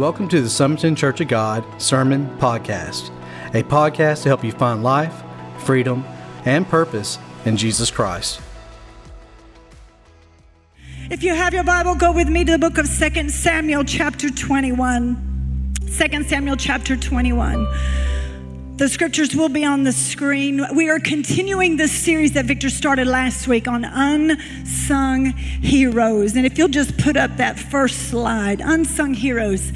Welcome to the Summerton Church of God Sermon Podcast, a podcast to help you find life, freedom, and purpose in Jesus Christ. If you have your Bible, go with me to the book of 2 Samuel, chapter 21. 2 Samuel, chapter 21. The scriptures will be on the screen. We are continuing this series that Victor started last week on unsung heroes. And if you'll just put up that first slide, unsung heroes.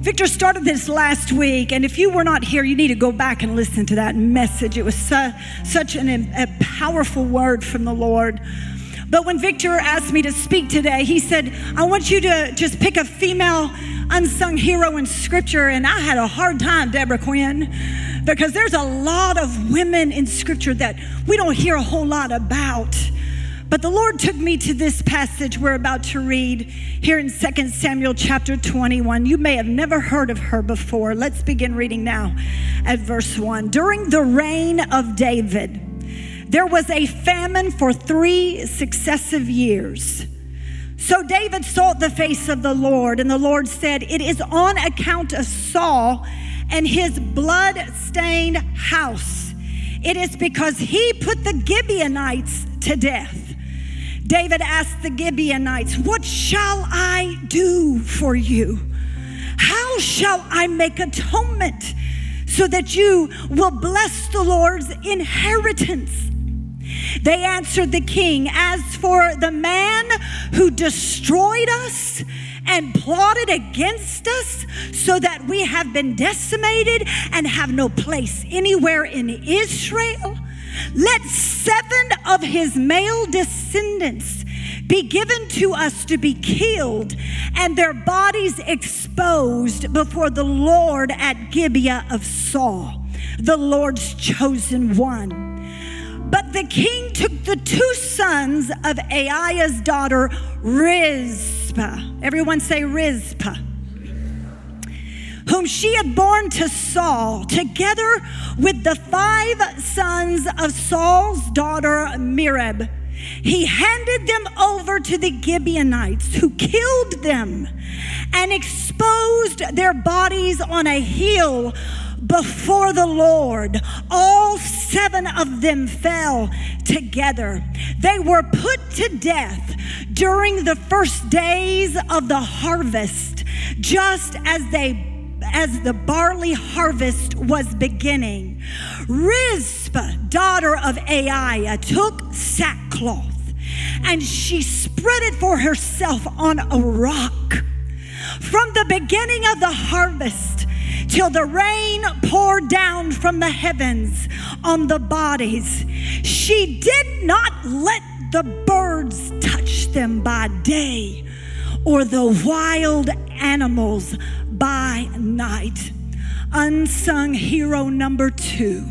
Victor started this last week, and if you were not here, you need to go back and listen to that message. It was su- such an, a powerful word from the Lord. But when Victor asked me to speak today, he said, I want you to just pick a female unsung hero in scripture. And I had a hard time, Deborah Quinn, because there's a lot of women in scripture that we don't hear a whole lot about. But the Lord took me to this passage we're about to read here in 2 Samuel chapter 21. You may have never heard of her before. Let's begin reading now at verse 1. During the reign of David, there was a famine for three successive years. So David sought the face of the Lord, and the Lord said, It is on account of Saul and his blood stained house. It is because he put the Gibeonites to death. David asked the Gibeonites, What shall I do for you? How shall I make atonement so that you will bless the Lord's inheritance? They answered the king, As for the man who destroyed us and plotted against us so that we have been decimated and have no place anywhere in Israel, let seven of his male descendants be given to us to be killed and their bodies exposed before the Lord at Gibeah of Saul, the Lord's chosen one. But the king took the two sons of Aiah's daughter, Rizpah. Everyone say Rizpah. Whom she had borne to Saul, together with the five sons of Saul's daughter, Merab. He handed them over to the Gibeonites, who killed them and exposed their bodies on a hill before the Lord. All seven of them fell together. They were put to death during the first days of the harvest, just as they as the barley harvest was beginning. Rizpah, daughter of Aiah, took sackcloth and she spread it for herself on a rock. From the beginning of the harvest till the rain poured down from the heavens on the bodies. She did not let the birds touch them by day or the wild animals by night. Unsung hero number two,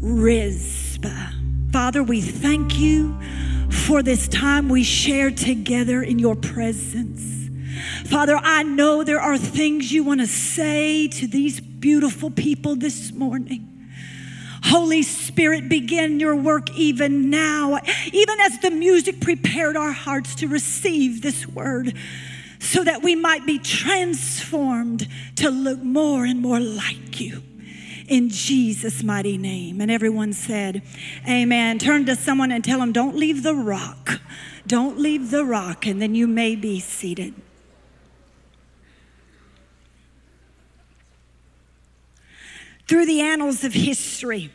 Rizpah. Father, we thank you for this time we share together in your presence. Father, I know there are things you want to say to these beautiful people this morning. Holy Spirit, begin your work even now, even as the music prepared our hearts to receive this word, so that we might be transformed to look more and more like you. In Jesus' mighty name. And everyone said, Amen. Turn to someone and tell them, Don't leave the rock. Don't leave the rock, and then you may be seated. Through the annals of history,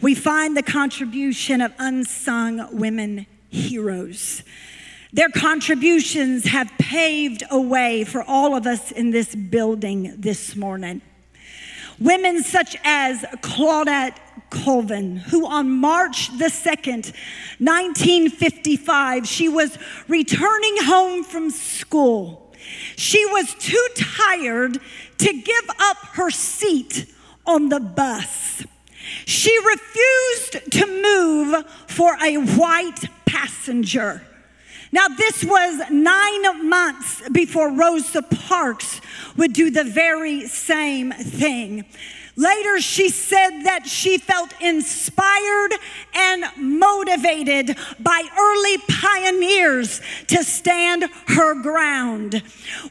we find the contribution of unsung women heroes. Their contributions have paved a way for all of us in this building this morning. Women such as Claudette Colvin, who on March the 2nd, 1955, she was returning home from school. She was too tired to give up her seat on the bus. She refused to move for a white passenger. Now, this was nine months before Rosa Parks would do the very same thing. Later, she said that she felt inspired and motivated by early pioneers to stand her ground.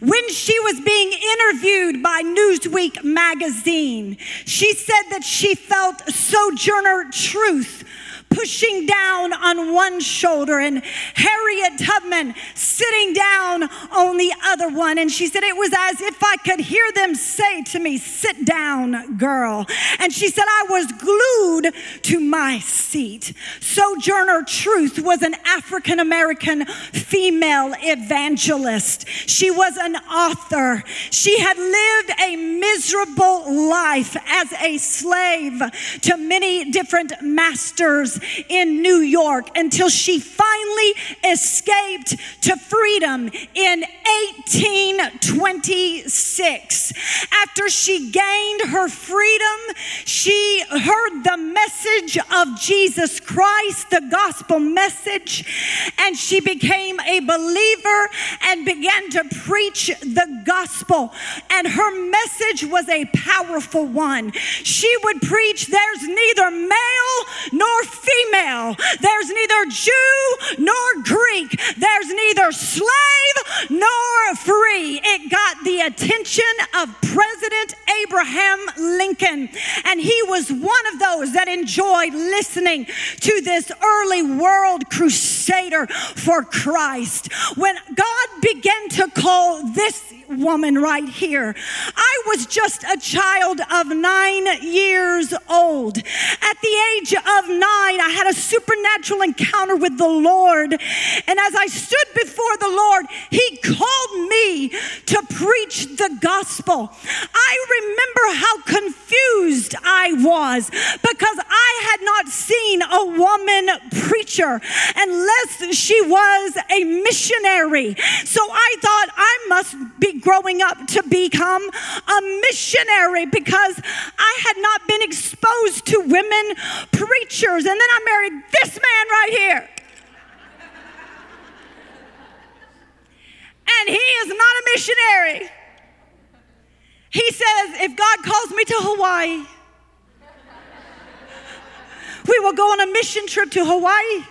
When she was being interviewed by Newsweek magazine, she said that she felt Sojourner Truth pushing down on one shoulder and Harriet Tubman sitting down on the other one. And she said, It was as if I could hear them say to me, Sit down, girl. And she said, I was glued to my seat. Sojourner Truth was an African American female evangelist. She was an author. She had lived a miserable life as a slave to many different masters in New York until she finally escaped to freedom in 1826. After she gained her freedom, she heard the message of Jesus Christ, the gospel message, and she became a believer and began to preach the gospel. And her message was a powerful one. She would preach, There's neither male nor female, there's neither Jew nor Greek, there's neither slave nor free. It got the attention of President Abraham Lincoln, and he was one of those that enjoyed listening to this early world crusader for Christ. When God began to call this woman right here. Was just a child of nine years old. At the age of nine, I had a supernatural encounter with the Lord. And as I stood before the Lord, He called me to preach the gospel. I remember how confused I was because I had not seen a woman preacher unless she was a missionary. So I thought I must be growing up to become a missionary because I had not been exposed to women preachers. And then I married this man right here. And he is not a missionary. He says, if God calls me to Hawaii, we will go on a mission trip to Hawaii.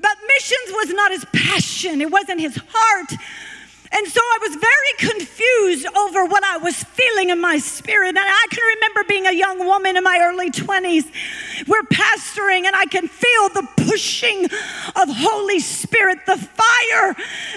But missions was not his passion, it wasn't his heart. And so I was very confused over what I was feeling in my spirit. And I can remember being a young woman in my early 20s. We're pastoring, and I can feel the pushing of Holy Spirit, the fire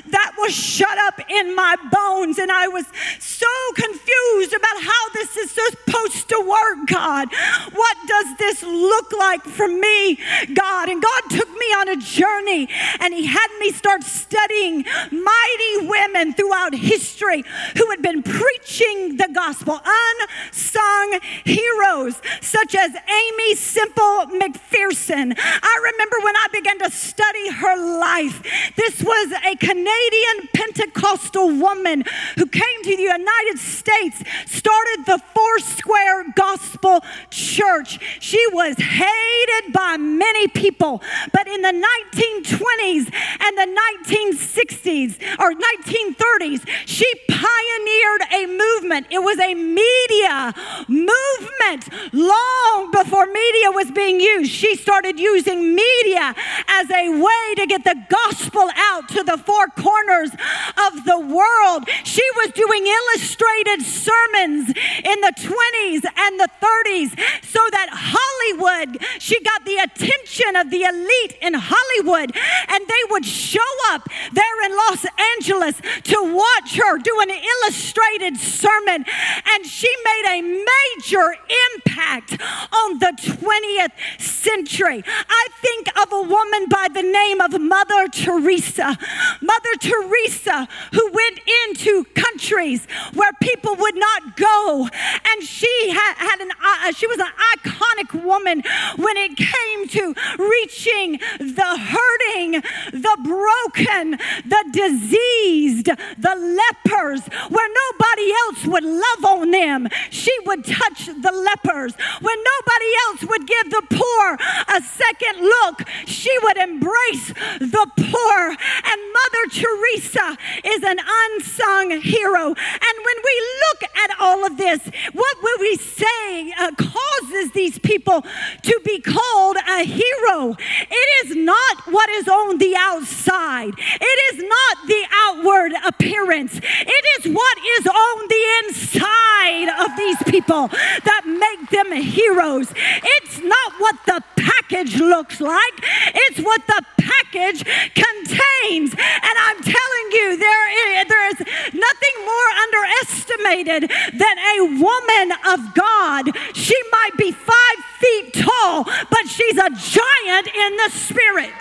that was shut up in my bones. And I was so confused about how this is supposed to work, God. What does this look like for me, God? And God took me on a journey, and He had me start studying mighty women women throughout history who had been preaching the gospel, unsung heroes such as Aimee Semple McPherson. I remember when I began to study her life. This was a Canadian Pentecostal woman who came to the United States, started the Four Square Gospel Church. She was hated by many people, but in the 1920s and the 1960s or 19 1930s, she pioneered a movement. It was a media movement long before media was being used. She started using media as a way to get the gospel out to the four corners of the world. She was doing illustrated sermons in the 20s and the 30s so that Hollywood, she got the attention of the elite in Hollywood, and they would show up there in Los Angeles to watch her do an illustrated sermon, and she made a major impact on the 20th century. I think of a woman by the name of Mother Teresa. Mother Teresa, who went into countries where people would not go, and she had, had an uh, she was an iconic woman when it came to reaching the hurting, the broken, the diseased, the lepers where nobody else would love on them. She would touch the lepers when nobody else would give the poor a second look, she would embrace the poor. And Mother Teresa is an unsung hero. And when we look at all of this, what will we say uh, causes these people to be called hero? It is not what is on the outside, it is not the outward appearance, it is what is on the inside of these people that make them heroes. It's not what the package looks like, it's what the package contains. And I'm telling you, there is, there is nothing more underestimated than a woman of God. She might be five feet tall, but she's a giant in the spirit.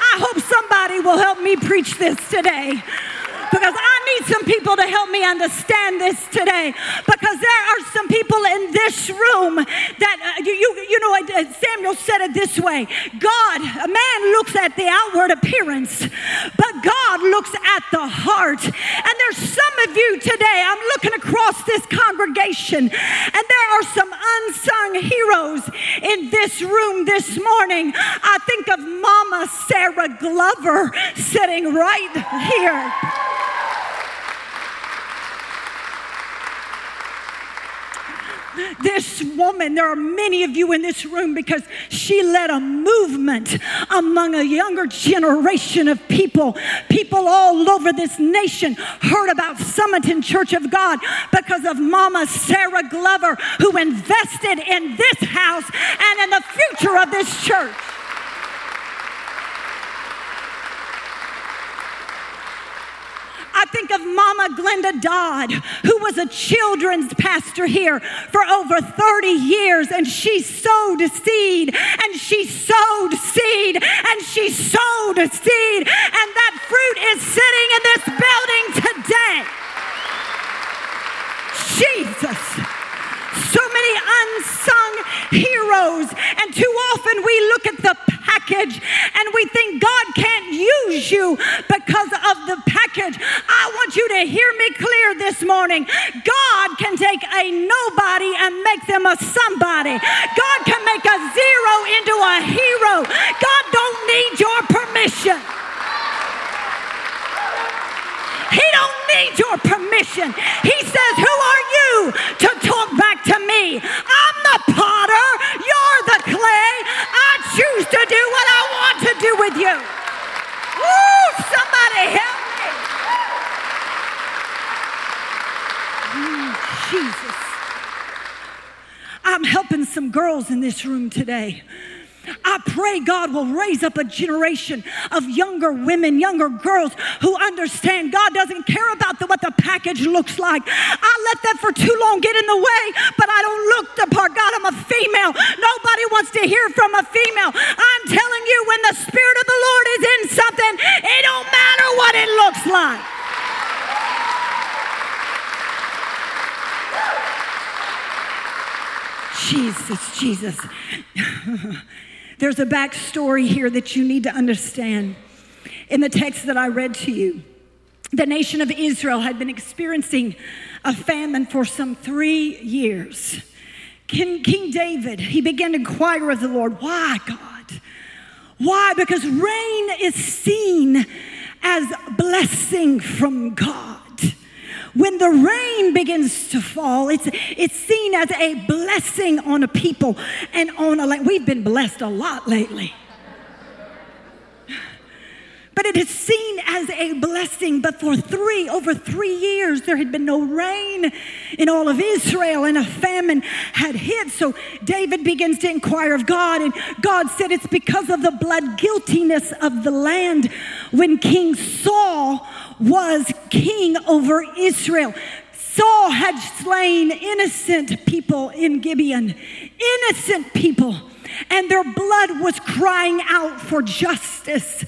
I hope somebody will help me preach this today because I need some people to help me understand this today. Because there are some people in this room that, uh, you, you, you know, uh, Samuel said it this way God, a man looks at the outward appearance, but God looks at the heart. And there's some of you today, I'm looking across this congregation, and there are some unsung heroes in this room this morning. I think of Mama Sarah Glover sitting right here. This woman, there are many of you in this room because she led a movement among a younger generation of people. People all over this nation heard about Summerton Church of God because of Mama Sarah Glover, who invested in this house and in the future of this church. I think of Mama Glenda Dodd, who was a children's pastor here for over 30 years, and she sowed seed, and she sowed seed, and she sowed a seed, and that fruit is sitting in this building today. Jesus. So many unsung heroes, and too often we look at the package and we think God can't use you because of the package. I want you to hear me clear this morning. God can take a nobody and make them a somebody. God can make a zero into a hero. God don't need your permission. He don't need your permission. He says, "Who are you to talk back to me? I'm the potter, you're the clay. I choose to do what I want to do with you." Woo, somebody help me. Jesus. I'm helping some girls in this room today I pray God will raise up a generation of younger women, younger girls who understand God doesn't care about the, what the package looks like. I let that for too long get in the way, but I don't look the part. God, I'm a female. Nobody wants to hear from a female. I'm telling you, when the Spirit of the Lord is in something, it don't matter what it looks like. Jesus, Jesus. There's a backstory here that you need to understand. In the text that I read to you, the nation of Israel had been experiencing a famine for some three years. King, King David, he began to inquire of the Lord, why, God? Why? Because rain is seen as blessing from God. When the rain begins to fall, it's, it's seen as a blessing on a people and on a land. We've been blessed a lot lately. But it is seen as a blessing. But for three, over three years, there had been no rain in all of Israel, and a famine had hit. So David begins to inquire of God, and God said it's because of the blood guiltiness of the land when King Saul was king over Israel. Saul had slain innocent people in Gibeon, innocent people, and their blood was crying out for justice.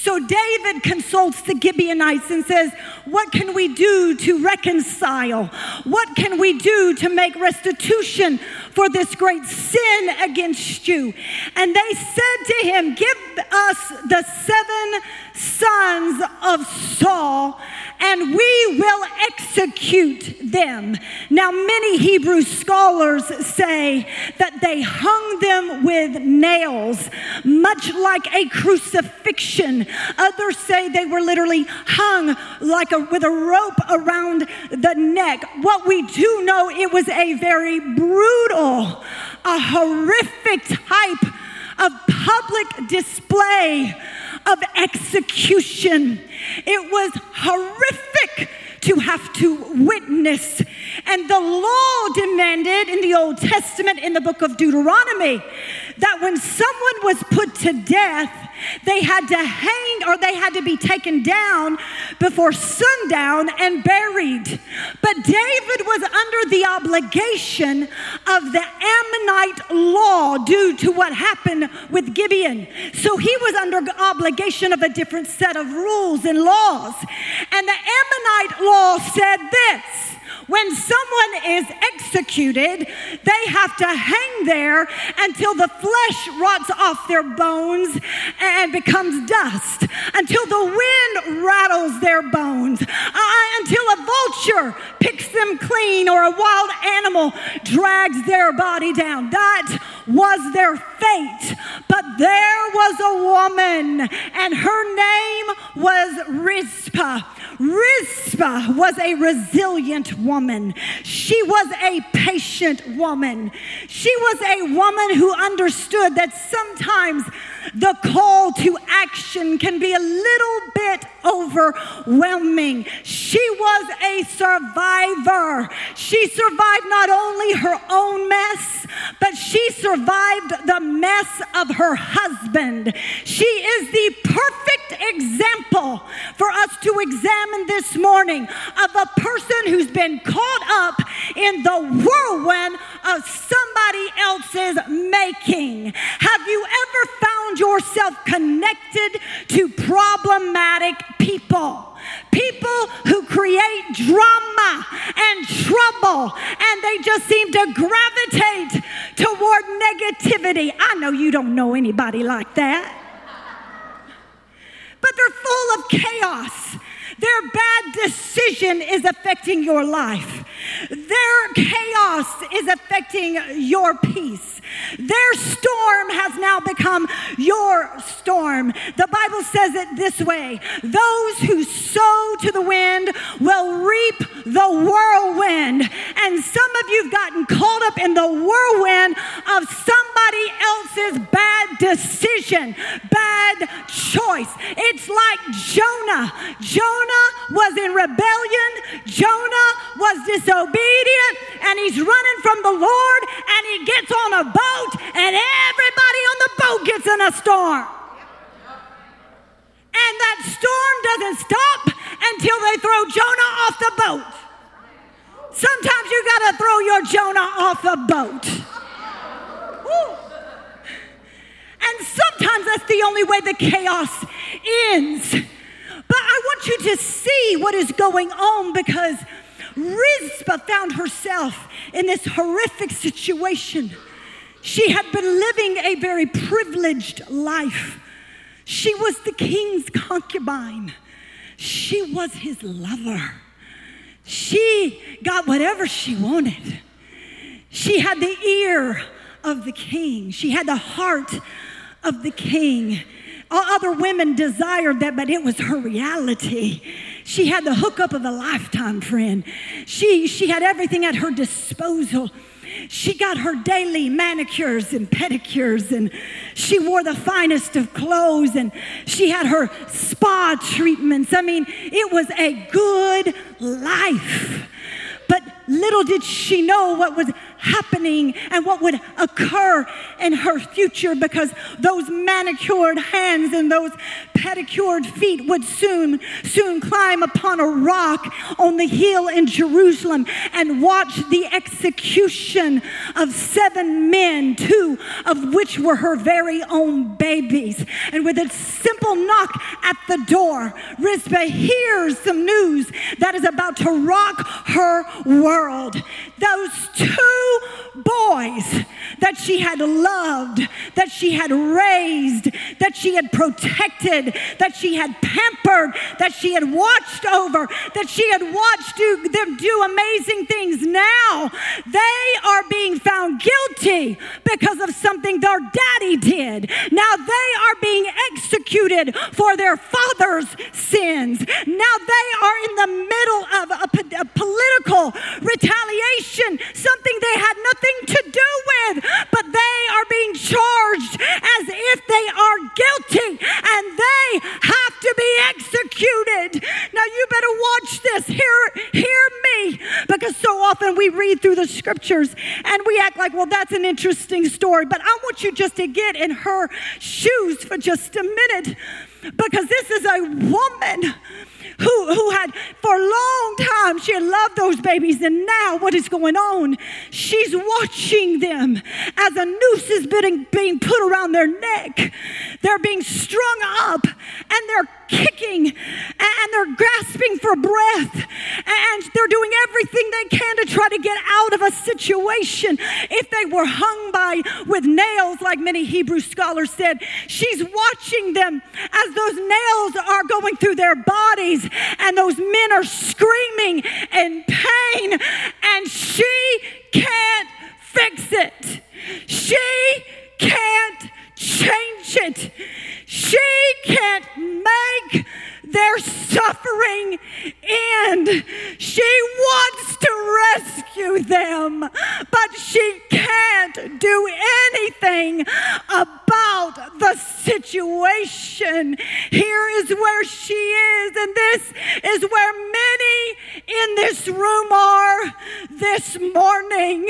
So David consults the Gibeonites and says, What can we do to reconcile? What can we do to make restitution for this great sin against you? And they said to him, Give us the seven sons of Saul, and we will execute them. Now, many Hebrew scholars say that they hung them with nails, much like a crucifixion. Others say they were literally hung like with a rope around the neck. What we do know, it was a very brutal, a horrific type of public display of execution. It was horrific to have to witness. And the law demanded in the Old Testament, in the book of Deuteronomy, that when someone was put to death, they had to hang or they had to be taken down before sundown and buried. But David was under the obligation of the Ammonite law due to what happened with Gibeon. So he was under obligation of a different set of rules and laws. And the Ammonite law said this when someone is executed, they have to hang there until the flesh rots off their bones and becomes dust, until the wind rattles their bones, uh, until a vulture picks them clean or a wild animal drags their body down. That was their fate. But there was a woman, and her name was Rizpah. Rizpah was a resilient woman. She was a patient woman. She was a woman who understood that sometimes the call to action can be a little bit overwhelming. She was a survivor. She survived not only her own mess, but she survived the mess of her husband. She is the perfect example for us to examine this morning of a person who's been caught up in the whirlwind of somebody else's making. Have you ever found yourself connected to problematic people? People who create drama and trouble, and they just seem to gravitate toward negativity. I know you don't know anybody like that, but they're full of chaos. Their bad decision is affecting your life. Their chaos is affecting your peace. Their storm has now become your storm. The Bible says it this way those who sow to the wind will reap the whirlwind. And some of you have gotten caught up in the whirlwind of somebody else's bad decision, bad choice. It's like Jonah. Jonah was in rebellion, Jonah was disobedient, and he's running from the Lord, and he gets on a boat, and everybody on the boat gets in a storm. And that storm doesn't stop until they throw Jonah off the boat. Sometimes you got to throw your Jonah off the boat. And sometimes that's the only way the chaos ends. But I want you to see what is going on because Rizpah found herself in this horrific situation. She had been living a very privileged life. She was the king's concubine, she was his lover. She got whatever she wanted. She had the ear of the king, she had the heart of the king. Other women desired that, but it was her reality. She had the hookup of a lifetime, friend. She, she had everything at her disposal. She got her daily manicures and pedicures, and she wore the finest of clothes, and she had her spa treatments. I mean, it was a good life. But little did she know what was happening and what would occur in her future because those manicured hands and those pedicured feet would soon, soon climb upon a rock on the hill in Jerusalem and watch the execution of seven men, two of which were her very own babies. And with a simple knock at the door, Rizpah hears some news that is about to rock her world world. Those two boys that she had loved, that she had raised, that she had protected, that she had pampered, that she had watched over, that she had watched do, them do amazing things. Now they are being found guilty because of something their daddy did. Now they are being executed for their father's sins. Now they are in the middle of a, a political retaliation, something they had nothing to do with, but they are being charged as if they are guilty and they have to be executed. Now you better watch this. Hear, hear me, because so often we read through the scriptures and we act like, well, that's an interesting story. But I want you just to get in her shoes for just a minute, because this is a woman who, who had for a long time, she loved those babies. And now what is going on? She's watching them as a noose is being, being put around their neck. They're being strung up and they're kicking and they're grasping for breath and they're doing everything they can to try to get out of a situation. If they were hung by with nails, like many Hebrew scholars said, she's watching them as those nails are going through their bodies and those men are screaming in pain and she can't fix it. She can't change it. She can't make their suffering end. She wants to rescue them, but she can't do anything about the situation. Here is where she is, and this is where many in this room are this morning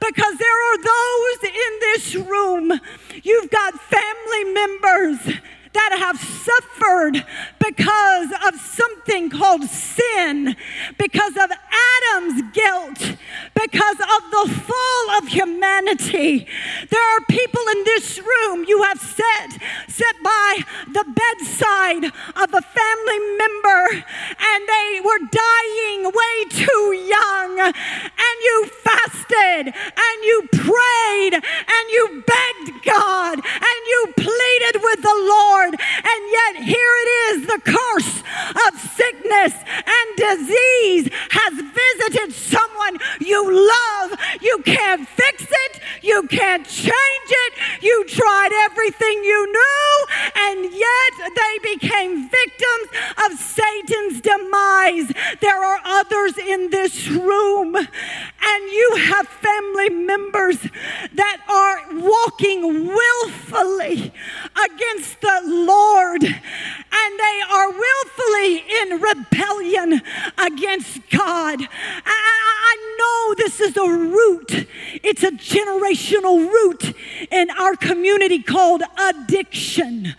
because there are those in this room. You've got family members that have suffered because of something called sin, because of Adam's guilt, because of the fall of humanity. There are people in this room you have sat, sat by the bedside of a family member and they were dying way too young, and you fasted and you prayed and you begged God and you pleaded with the Lord Lord. And yet here it is the curse of sickness and disease has visited someone you love. You can't fix it, you can't change it. You tried everything you knew, and yet they became victims of Satan's demise. There are others in this room, and you have family members that are walking willfully against the Lord, and they are willfully in rebellion against God. I, I know this is a root, it's a generational root in our community called addiction.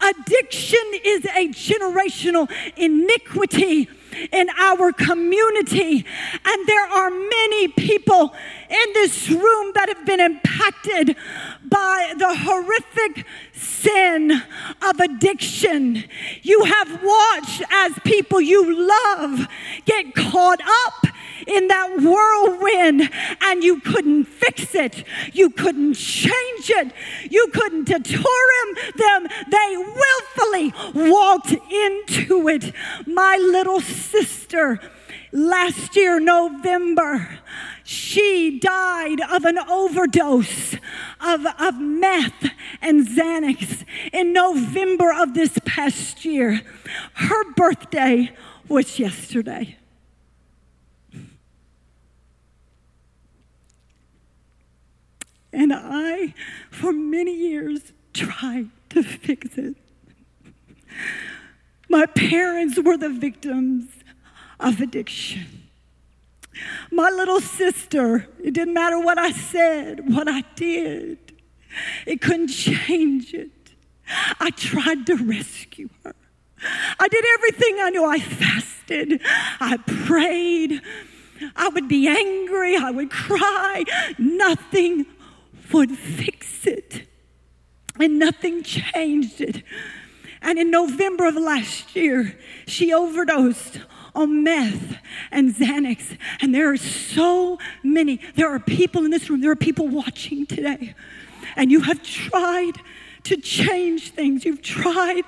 Addiction is a generational iniquity in our community. And there are many people in this room that have been impacted by the horrific sin of addiction. You have watched as people you love get caught up in that whirlwind and you couldn't fix it. You couldn't change it. You couldn't deter them. They willfully walked into it. My little sister, last year, November, she died of an overdose of, of meth and Xanax in November of this past year. Her birthday was yesterday. And I, for many years, tried to fix it. My parents were the victims of addiction. My little sister, it didn't matter what I said, what I did, it couldn't change it. I tried to rescue her. I did everything I knew. I fasted, I prayed, I would be angry, I would cry. Nothing would fix it, and nothing changed it. And in November of last year, she overdosed on meth and Xanax. And there are so many, there are people in this room, there are people watching today. And you have tried to change things, you've tried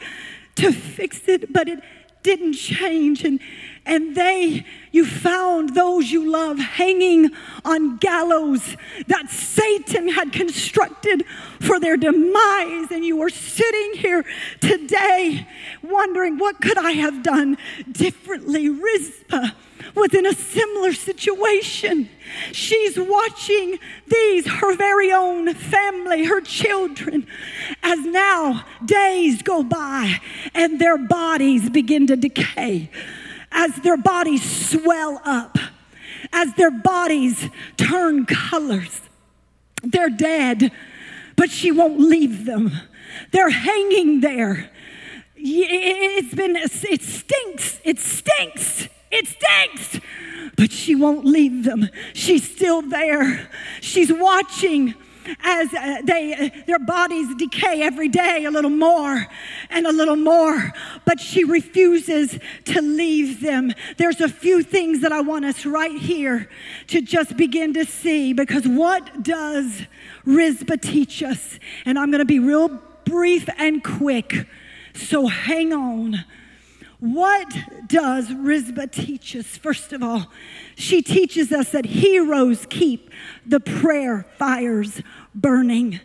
to fix it, but it didn't change. And and they, you found those you love hanging on gallows that Satan had constructed for their demise. And you were sitting here today wondering, what could I have done differently? Rizpah was in a similar situation. She's watching these, her very own family, her children, as now days go by and their bodies begin to decay as their bodies swell up, as their bodies turn colors. They're dead, but she won't leave them. They're hanging there. It's been, it stinks, it stinks, it stinks, but she won't leave them. She's still there. She's watching as uh, they, uh, their bodies decay every day a little more and a little more, but she refuses to leave them. There's a few things that I want us right here to just begin to see because what does Rizpah teach us? And I'm going to be real brief and quick, so hang on. What does Rizpah teach us? First of all, she teaches us that heroes keep the prayer fires burning.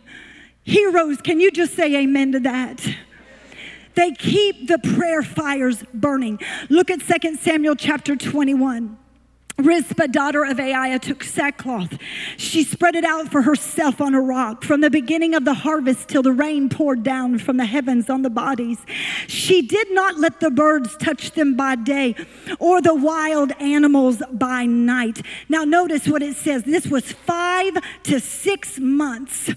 Heroes, can you just say amen to that? They keep the prayer fires burning. Look at 2 Samuel chapter 21. Rizpah, daughter of Aiah, took sackcloth. She spread it out for herself on a rock from the beginning of the harvest till the rain poured down from the heavens on the bodies. She did not let the birds touch them by day or the wild animals by night. Now, notice what it says. This was five to six months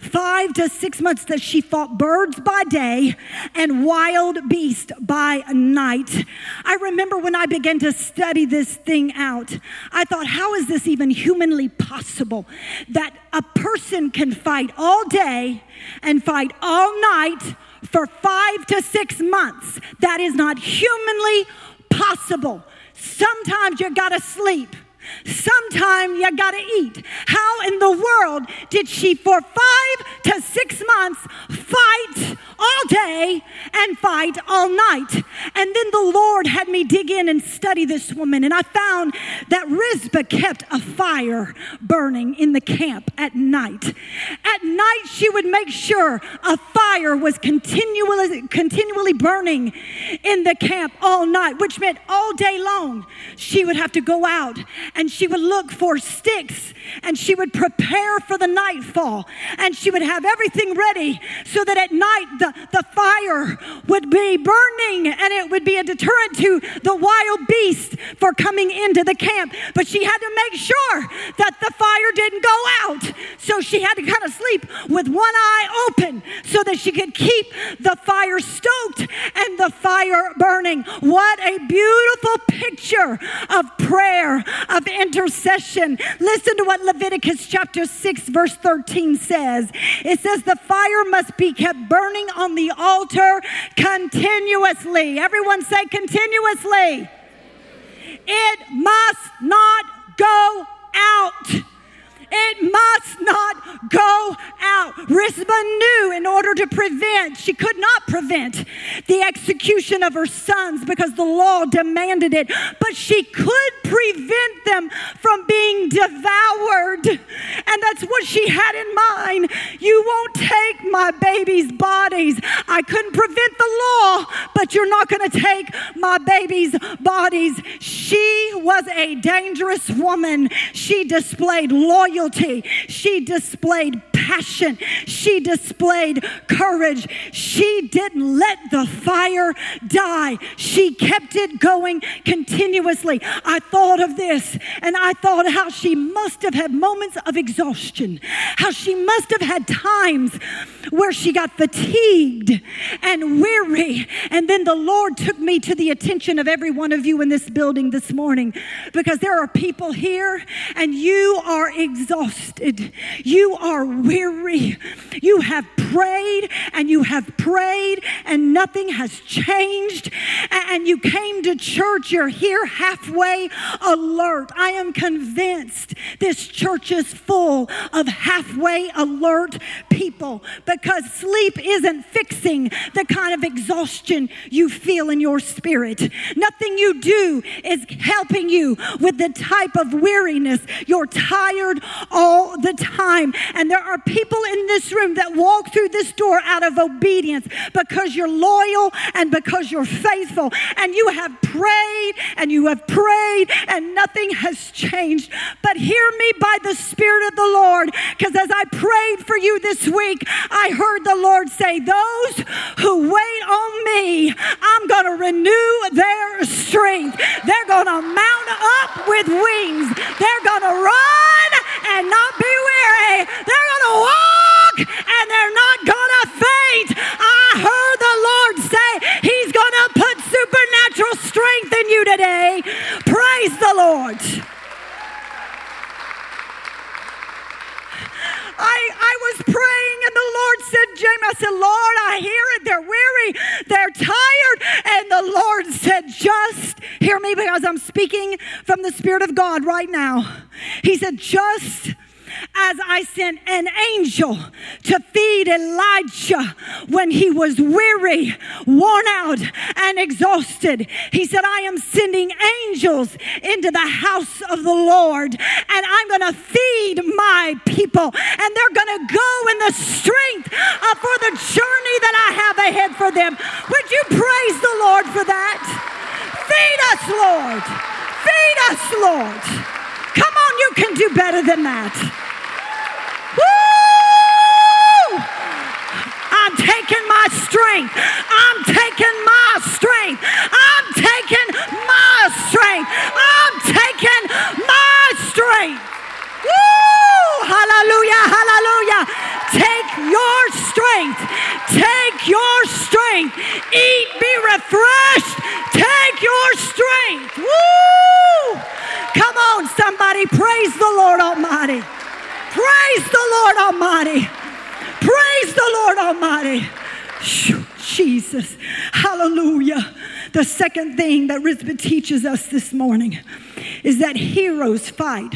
Five to six months that she fought birds by day and wild beasts by night. I remember when I began to study this thing out, I thought, how is this even humanly possible that a person can fight all day and fight all night for five to six months? That is not humanly possible. Sometimes you gotta sleep. Sometime you gotta eat. How in the world did she, for five to six months, fight all day and fight all night? And then the Lord had me dig in and study this woman, and I found that Rizpah kept a fire burning in the camp at night. At night, she would make sure a fire was continually, continually burning in the camp all night, which meant all day long she would have to go out and she would look for sticks and she would prepare for the nightfall and she would have everything ready so that at night the, the fire would be burning and it would be a deterrent to the wild beast for coming into the camp. But she had to make sure that the fire didn't go out. So she had to kind of sleep with one eye open so that she could keep the fire stoked and the fire burning. What a beautiful picture of prayer, of intercession. Listen to what Leviticus chapter 6, verse 13 says. It says, The fire must be kept burning on the altar continuously. Everyone say continuously. It must not go go out. Rizpah knew in order to prevent, she could not prevent the execution of her sons because the law demanded it, but she could prevent them from being devoured. And that's what she had in mind. You won't take my baby's bodies. I couldn't prevent the law, but you're not going to take my baby's bodies. She was a dangerous woman. She displayed loyalty. She displayed passion. She displayed courage. She didn't let the fire die. She kept it going continuously. I thought of this and I thought how she must have had moments of exhaustion, how she must have had times where she got fatigued and weary. And then the Lord took me to the attention of every one of you in this building this morning because there are people here and you are exhausted. You are weary. You have prayed and you have prayed and nothing has changed. And you came to church, you're here halfway alert. I am convinced this church is full of halfway alert people because sleep isn't fixing the kind of exhaustion you feel in your spirit. Nothing you do is helping you with the type of weariness. You're tired all the time. And there are people in this room that walk through this door out of obedience because you're loyal and because you're faithful. And you have prayed and you have prayed and nothing has changed. But hear me by the Spirit of the Lord because as I prayed for you this week, I heard the Lord say, Those who wait on me, I'm going to renew their strength. They're going to mount up with wings. They're going to run and not be weary. They're going to walk and they're not going to faint. I heard the Lord say He's going to put supernatural strength in you today. Praise the Lord. I, I was praying and the Lord said, Jamie, I said, Lord, I hear it. They're weary. They're tired. And the Lord said, just hear me because I'm speaking from the Spirit of God right now. He said, just as I sent an angel to feed Elijah when he was weary, worn out, and exhausted. He said, I am sending angels into the house of the Lord, and I'm going to feed my people, and they're going to go in the strength uh, for the journey that I have ahead for them. Would you praise the Lord for that? Feed us, Lord. Feed us, Lord. Come on, you can do better than that. Woo! I'm taking my strength. I'm taking my strength. I'm taking my strength. I'm taking my strength. Woo! Hallelujah, hallelujah. Take your strength. Take your strength. Eat, be refreshed. Take your strength. Woo! Come on, somebody. Praise the Lord Almighty. Praise the Lord Almighty. Praise the Lord Almighty. Jesus. Hallelujah. The second thing that Rizpah teaches us this morning is that heroes fight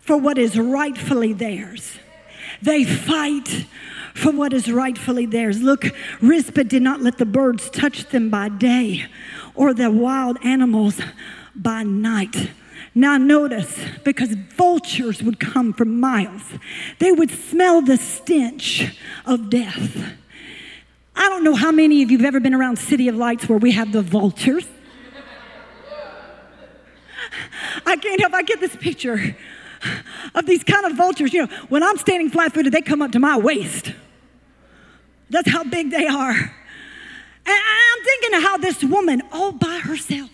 for what is rightfully theirs. They fight for what is rightfully theirs. Look, Rizpah did not let the birds touch them by day or the wild animals by night. Now, notice, because vultures would come from miles, they would smell the stench of death. I don't know how many of you have ever been around City of Lights where we have the vultures. I can't help, I get this picture of these kind of vultures. You know, when I'm standing flat footed, they come up to my waist. That's how big they are. And I'm thinking of how this woman, all by herself,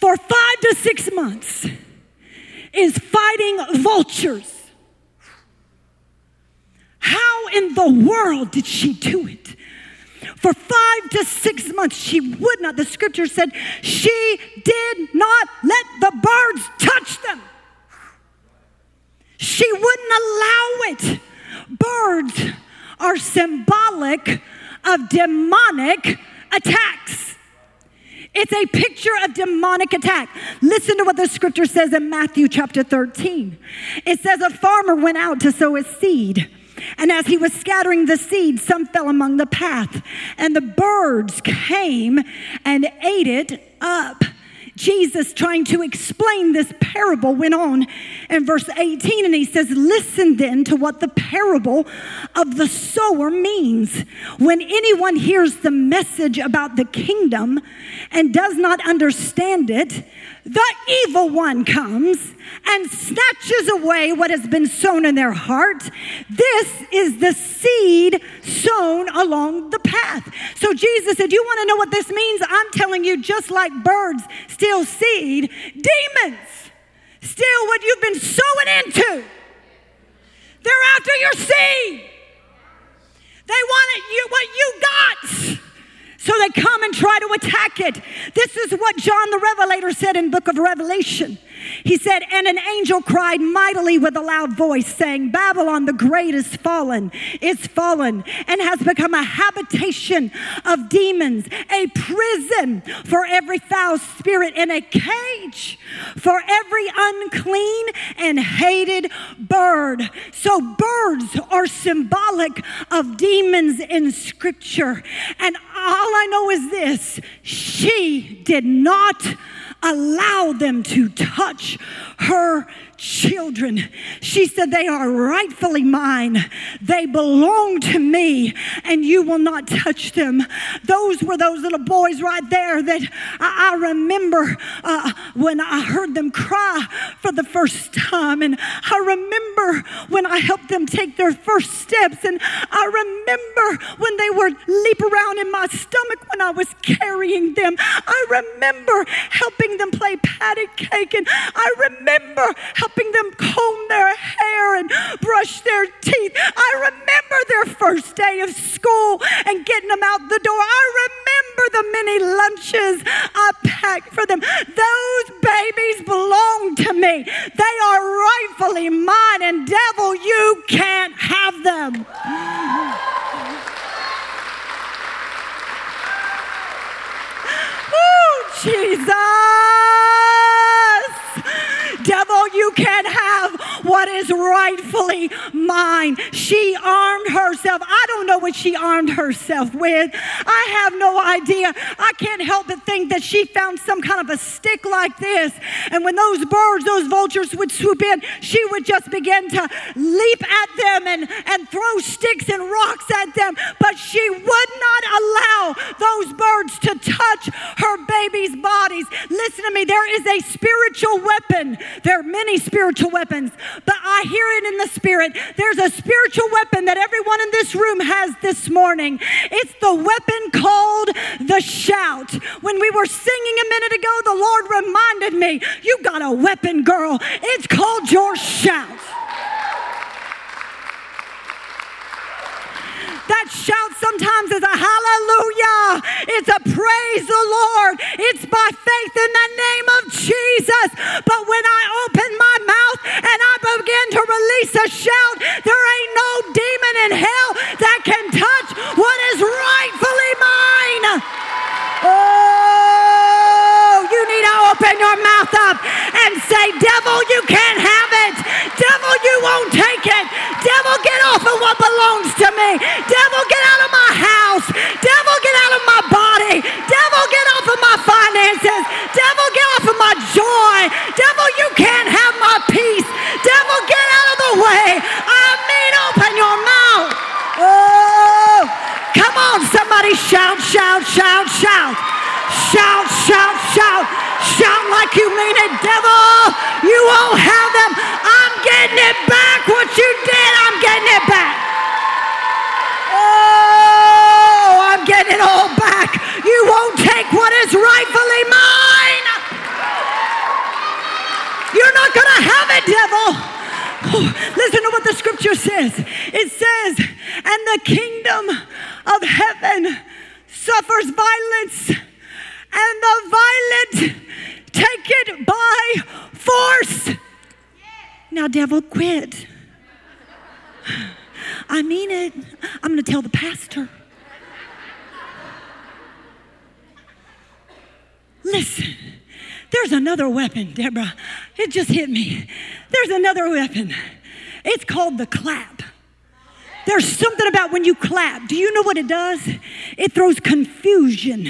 for five to six months is fighting vultures. How in the world did she do it? For five to six months, she would not. The scripture said she did not let the birds touch them. She wouldn't allow it. Birds are symbolic of demonic attacks. It's a picture of demonic attack. Listen to what the scripture says in Matthew chapter 13. It says, A farmer went out to sow his seed. And as he was scattering the seed, some fell among the path, and the birds came and ate it up. Jesus, trying to explain this parable, went on in verse 18 and he says, Listen then to what the parable of the sower means. When anyone hears the message about the kingdom and does not understand it, the evil one comes and snatches away what has been sown in their heart. This is the seed sown along the path. So Jesus said, You want to know what this means? I'm telling you, just like birds steal seed, demons steal what you've been sowing into. They're after your seed. They want it, you, what you got. So they come and try to attack it. This is what John the Revelator said in book of Revelation. He said, And an angel cried mightily with a loud voice, saying, Babylon the great is fallen, is fallen, and has become a habitation of demons, a prison for every foul spirit, and a cage for every unclean and hated bird. So birds are symbolic of demons in scripture. And all I know is this she did not allow them to touch her children. She said, They are rightfully mine. They belong to me, and you will not touch them. Those were those little boys right there that I, I remember uh, when I heard them cry for the first time. And I remember when I helped them take their first steps. And I remember when they would leap around in my stomach when I was carrying them. I remember helping them play patty cake. And I remember helping them comb their hair and brush their teeth. I remember their first day of school and getting them out the door. I remember the many lunches I packed for them. Those babies belong to me. They are rightfully mine, and devil, you can't have them. Oh, Jesus devil, you can't have what is rightfully mine. She armed herself. I don't know what she armed herself with. I have no idea. I can't help but think that she found some kind of a stick like this. And when those birds, those vultures would swoop in, she would just begin to leap at them and, and throw sticks and rocks at them. But she would not allow those birds to touch her baby's bodies. Listen to me, there is a spiritual weapon there are many spiritual weapons, but I hear it in the spirit. There's a spiritual weapon that everyone in this room has this morning. It's the weapon called the shout. When we were singing a minute ago, the Lord reminded me, You got a weapon, girl. It's called your shout. That shout sometimes is a hallelujah. It's a praise the Lord. It's by faith in the name of Jesus. But when I open my mouth and I begin to release a shout, there ain't no demon in hell that can touch what is rightfully mine. Oh, open your mouth up and say, Devil, you can't have it. Devil, you won't take it. Devil, get off of what belongs to me. Devil, get out of my house. Devil, get out of my body. Devil, get off of my finances. Devil, get off of my joy. Devil, you can't have my peace. Devil, get out of the way. I mean, open your mouth. Oh, come on, somebody shout, shout, shout, shout. Shout, shout, shout. Shout like you mean it, devil. You won't have them. I'm getting it back. What you did, I'm getting it back. Oh, I'm getting it all back. You won't take what is rightfully mine. You're not going to have it, devil. Oh, listen to what the scripture says. It says, and the kingdom of heaven suffers violence, and the violent take it by force. Now, devil, quit. I mean it. I'm going to tell the pastor. Listen, there's another weapon, Deborah. It just hit me. There's another weapon. It's called the clap. There's something about when you clap. Do you know what it does? It throws confusion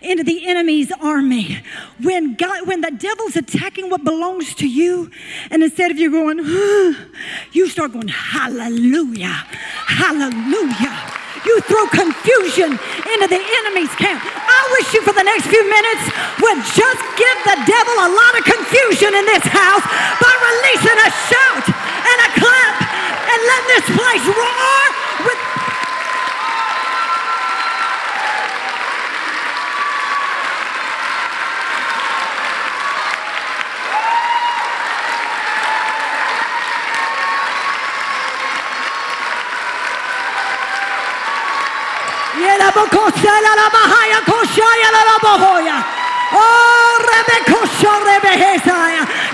into the enemy's army. When God, when the devil's attacking what belongs to you, and instead of you going, you start going, hallelujah, hallelujah you throw confusion into the enemy's camp. I wish you for the next few minutes would just give the devil a lot of confusion in this house by releasing a shout and letting this place roar with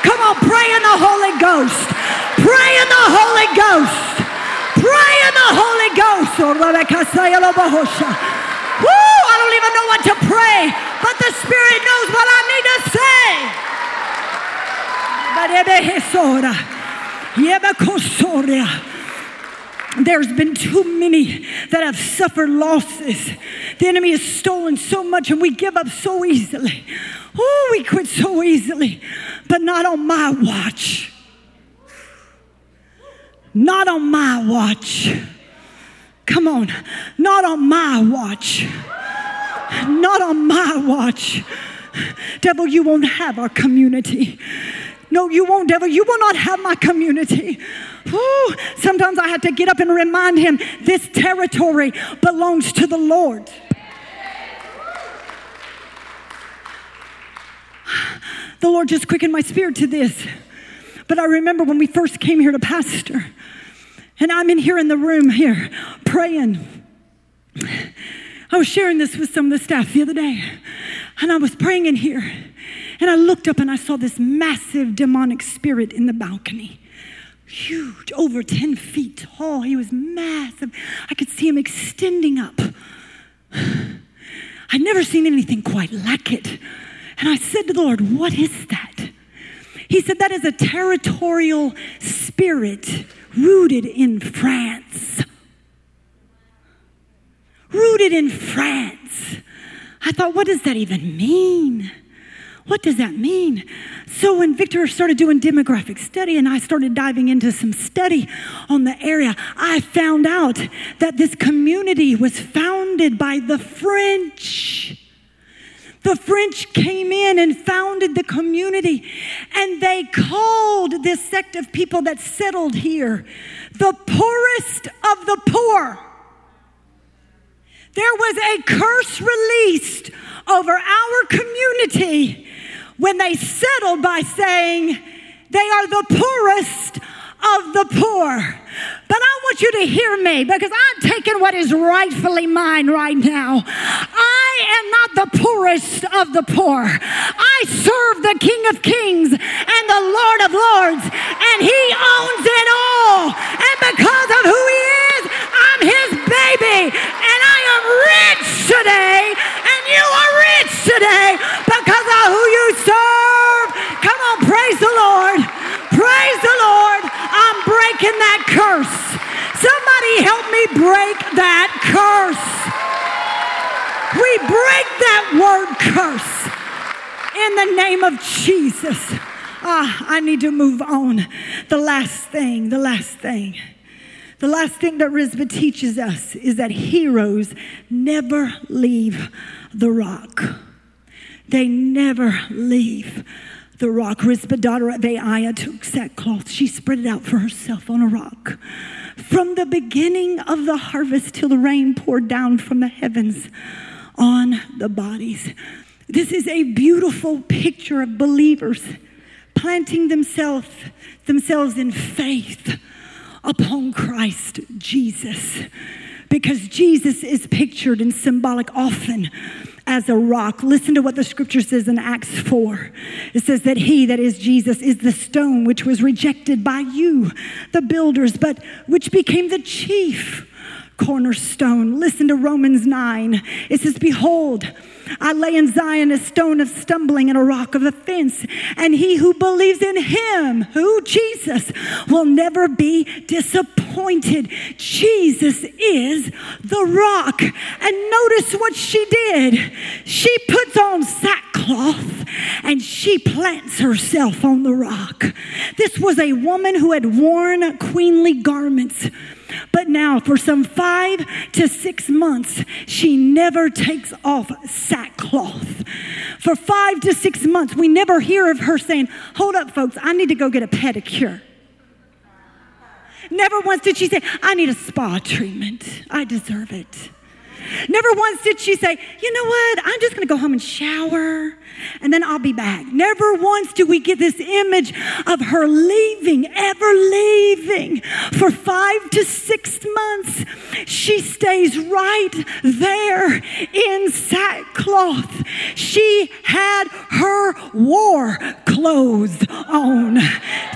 Come on, pray in the Holy Ghost. Pray in the Holy Ghost. Pray in the Holy Ghost. Oh, Woo, I don't even know what to pray, but the Spirit knows what I need to say. There's been too many that have suffered losses. The enemy has stolen so much and we give up so easily. Oh, we quit so easily, but not on my watch. Not on my watch. Come on, not on my watch. Not on my watch. Devil, you won't have our community. No, you won't, devil. You will not have my community. Ooh, sometimes I have to get up and remind him this territory belongs to the Lord. The Lord just quickened my spirit to this. But I remember when we first came here to pastor, and I'm in here in the room here praying. I was sharing this with some of the staff the other day, and I was praying in here. And I looked up and I saw this massive demonic spirit in the balcony. Huge, over 10 feet tall. He was massive. I could see him extending up. I'd never seen anything quite like it. And I said to the Lord, What is that? He said, That is a territorial spirit rooted in France. Rooted in France. I thought, What does that even mean? What does that mean? So when Victor started doing demographic study and I started diving into some study on the area, I found out that this community was founded by the French. The French came in and founded the community, and they called this sect of people that settled here the poorest of the poor. There was a curse released over our community when they settled by saying they are the poorest of the poor. But I want you to hear me because I'm taking what is rightfully mine right now. I am not the poorest of the poor. I serve the King of Kings and the Lord of Lords, and He owns it all. And because of who He is, I'm His baby, and I am rich today, and you are rich today because of who you serve. Come on, praise the Lord. Praise the Lord. I'm breaking that curse. Somebody help me break that curse. We break that word curse in the name of Jesus. Ah, I need to move on. The last thing, the last thing. The last thing that Rizpah teaches us is that heroes never leave the rock. They never leave the rock. Rizpah, daughter of Aiah, took sackcloth. She spread it out for herself on a rock. From the beginning of the harvest till the rain poured down from the heavens on the bodies. This is a beautiful picture of believers planting themselves, themselves in faith upon Christ Jesus. Because Jesus is pictured and symbolic often as a rock. Listen to what the scripture says in Acts 4. It says that he, that is Jesus, is the stone which was rejected by you, the builders, but which became the chief cornerstone. Listen to Romans 9. It says, Behold, I lay in Zion a stone of stumbling and a rock of offense. And he who believes in him, who Jesus, will never be disappointed. Jesus is the rock. And notice what she did. She puts on sackcloth and she plants herself on the rock. This was a woman who had worn queenly garments. But now, for some five to six months, she never takes off sackcloth. For five to six months, we never hear of her saying, Hold up, folks, I need to go get a pedicure. Never once did she say, I need a spa treatment. I deserve it. Never once did she say, you know what, I'm just gonna go home and shower and then I'll be back. Never once do we get this image of her leaving, ever leaving for five to six months. She stays right there in sackcloth. She had her war clothes on.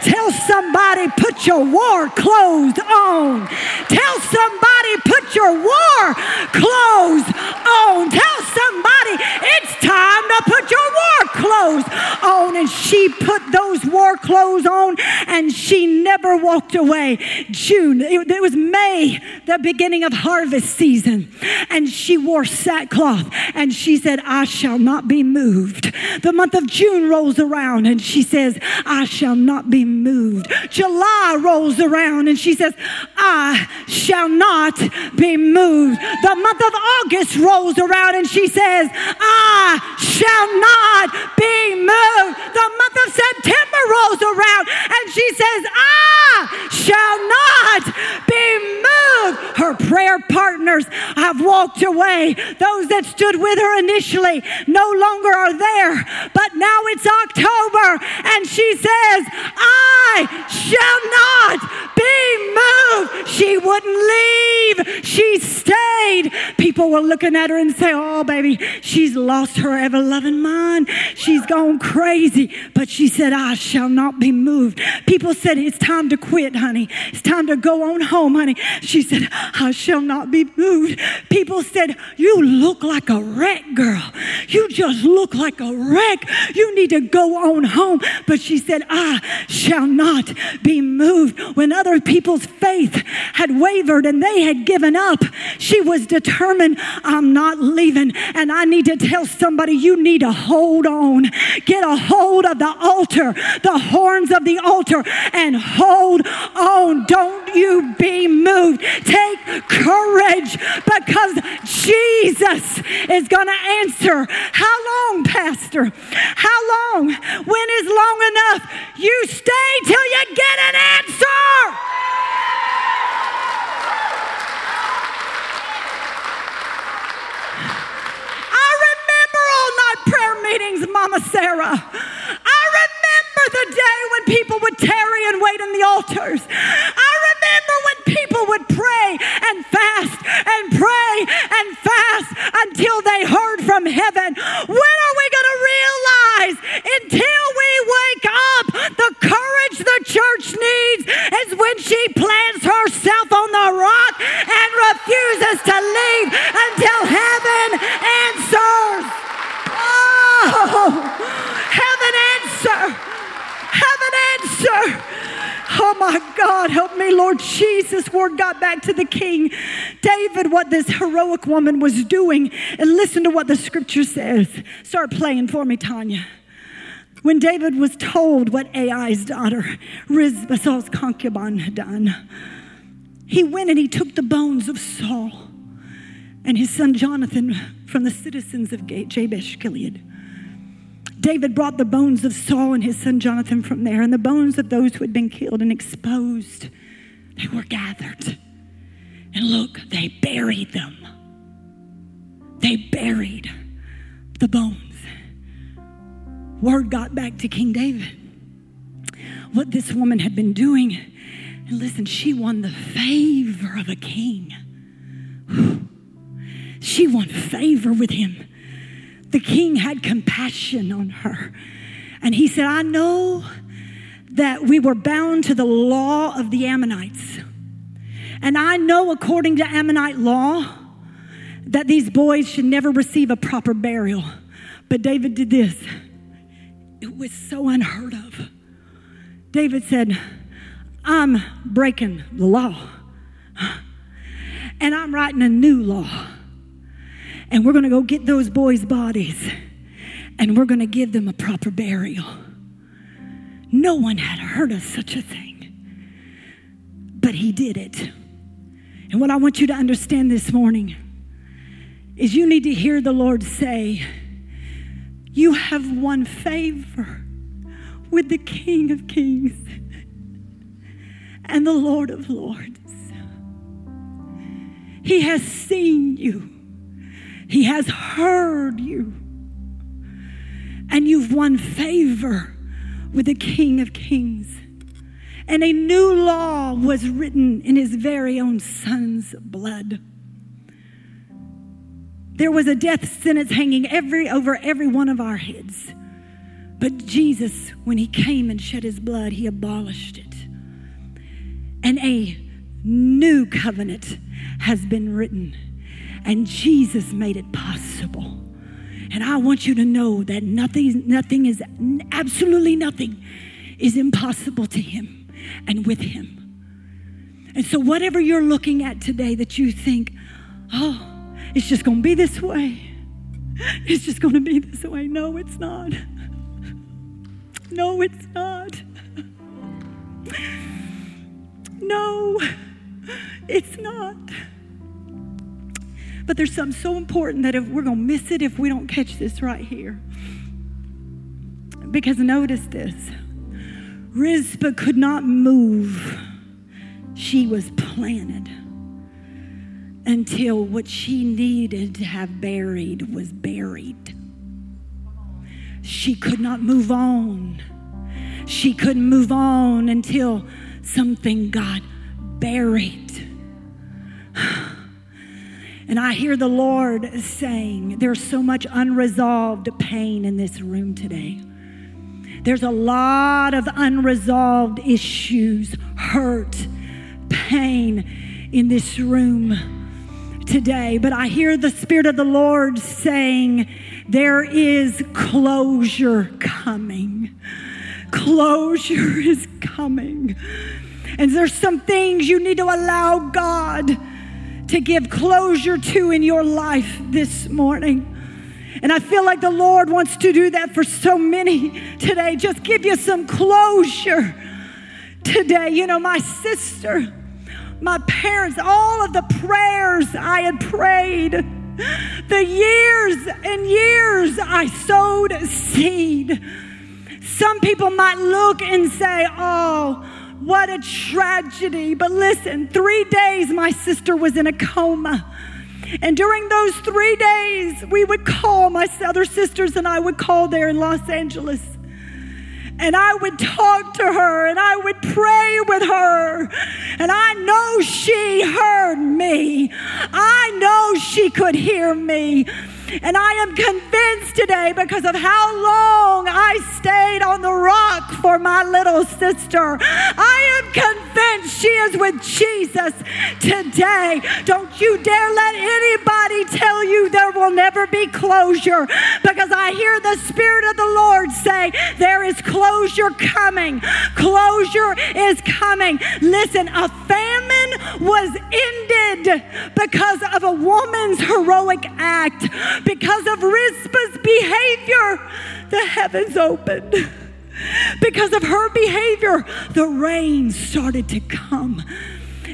Tell somebody, put your war clothes on. Tell somebody, put your war clothes on. Oh, tell somebody, it's time to put your war clothes on. And she put those war clothes on and she never walked away. June, it, it was May, the beginning of harvest season. And she wore sackcloth and she said, I shall not be moved. The month of June rolls around and she says, I shall not be moved. July rolls around and she says, I shall not be moved. The month of August rolls around and she says, I shall not be moved. The month of September rolls around and she says, I shall not be moved. Her prayer partners have walked away. Those that stood with her initially no longer are there, but now it's October and she says, I shall not be moved. She wouldn't leave. She stayed. People were looking at her and say, Oh, baby, she's lost her ever loving mind. She's gone crazy. But she said, I shall not be moved. People said, It's time to quit, honey. It's time to go on home, honey. She said, I shall not be moved. People said, You look like a wreck, girl. You just look like a wreck. You need to go on home. But she said, I shall not be moved. When other people's faith had wavered and they had given up, she was determined, I'm not leaving. And I need to tell somebody, you need to hold on. Get a hold of the altar, the horns of the altar, and hold on. Don't you be moved. Take courage because Jesus is going to answer. How long, Pastor? How long? When is long enough? You stay till you get an answer. I remember all prayer meetings, Mama Sarah. People would tarry and wait in the altars. I remember when people would pray and fast and pray and fast until they heard from heaven. When are we going to realize until we wake up the courage the church needs is when she plants herself on the rock and refuses to leave until heaven answers. Oh, heaven answer. Heaven answer. My God, help me, Lord Jesus. Word got back to the king. David, what this heroic woman was doing, and listen to what the scripture says. Start playing for me, Tanya. When David was told what Aiah's daughter, Rizpah, Saul's concubine, had done, he went and he took the bones of Saul and his son Jonathan from the citizens of Jabesh Gilead. David brought the bones of Saul and his son Jonathan from there, and the bones of those who had been killed and exposed. They were gathered. And look, they buried them. They buried the bones. Word got back to King David what this woman had been doing. And listen, she won the favor of a king. She won favor with him. The king had compassion on her. And he said, I know that we were bound to the law of the Ammonites. And I know, according to Ammonite law, that these boys should never receive a proper burial. But David did this. It was so unheard of. David said, I'm breaking the law. And I'm writing a new law. And we're going to go get those boys' bodies and we're going to give them a proper burial. No one had heard of such a thing, but he did it. And what I want you to understand this morning is you need to hear the Lord say, You have won favor with the King of Kings and the Lord of Lords. He has seen you, He has heard you, and you've won favor with the King of Kings. And a new law was written in His very own Son's blood. There was a death sentence hanging every, over every one of our heads. But Jesus, when he came and shed his blood, he abolished it. And a new covenant has been written. And Jesus made it possible. And I want you to know that nothing, nothing is, absolutely nothing is impossible to him and with him. And so, whatever you're looking at today that you think, oh, it's just going to be this way, it's just going to be this way. No, it's not. No, it's not. No, it's not. But there's something so important that if we're going to miss it if we don't catch this right here. Because notice this Rizpah could not move, she was planted until what she needed to have buried was buried. She could not move on. She couldn't move on until something got buried. And I hear the Lord saying, There's so much unresolved pain in this room today. There's a lot of unresolved issues, hurt, pain in this room today, but I hear the Spirit of the Lord saying, There is closure coming. Closure is coming. And there's some things you need to allow God to give closure to in your life this morning. And I feel like the Lord wants to do that for so many today. Just give you some closure today. You know, my sister my parents, all of the prayers I had prayed, the years and years I sowed seed. Some people might look and say, oh, what a tragedy. But listen, three days my sister was in a coma. And during those three days, we would call, my other sisters and I would call there in Los Angeles and I would talk to her and I would pray with her. And I know she heard me. I know she could hear me. And I am convinced today because of how long I stayed on the rock for my little sister. I am convinced she is with Jesus today. Don't you dare let anybody tell you there will never be closure because I hear the Spirit of the Lord say, There is closure coming. Closure is coming. Listen, a famine was ended because of a woman's heroic act because of Rizpah's behavior, the heavens opened. Because of her behavior, the rain started to come.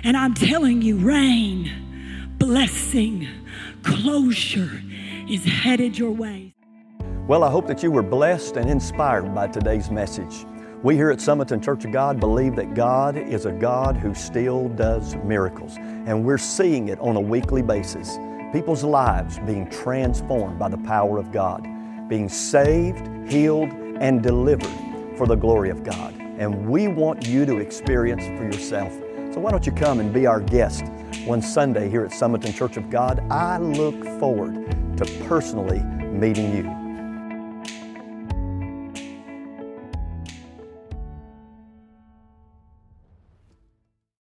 And I'm telling you, rain, blessing, closure is headed your way. Well, I hope that you were blessed and inspired by today's message. We here at Sumiton Church of God believe that God is a God who still does miracles, and we're seeing it on a weekly basis people's lives being transformed by the power of God, being saved, healed, and delivered for the glory of God. And we want you to experience for yourself. So why don't you come and be our guest one Sunday here at Sumiton Church of God? I look forward to personally meeting you.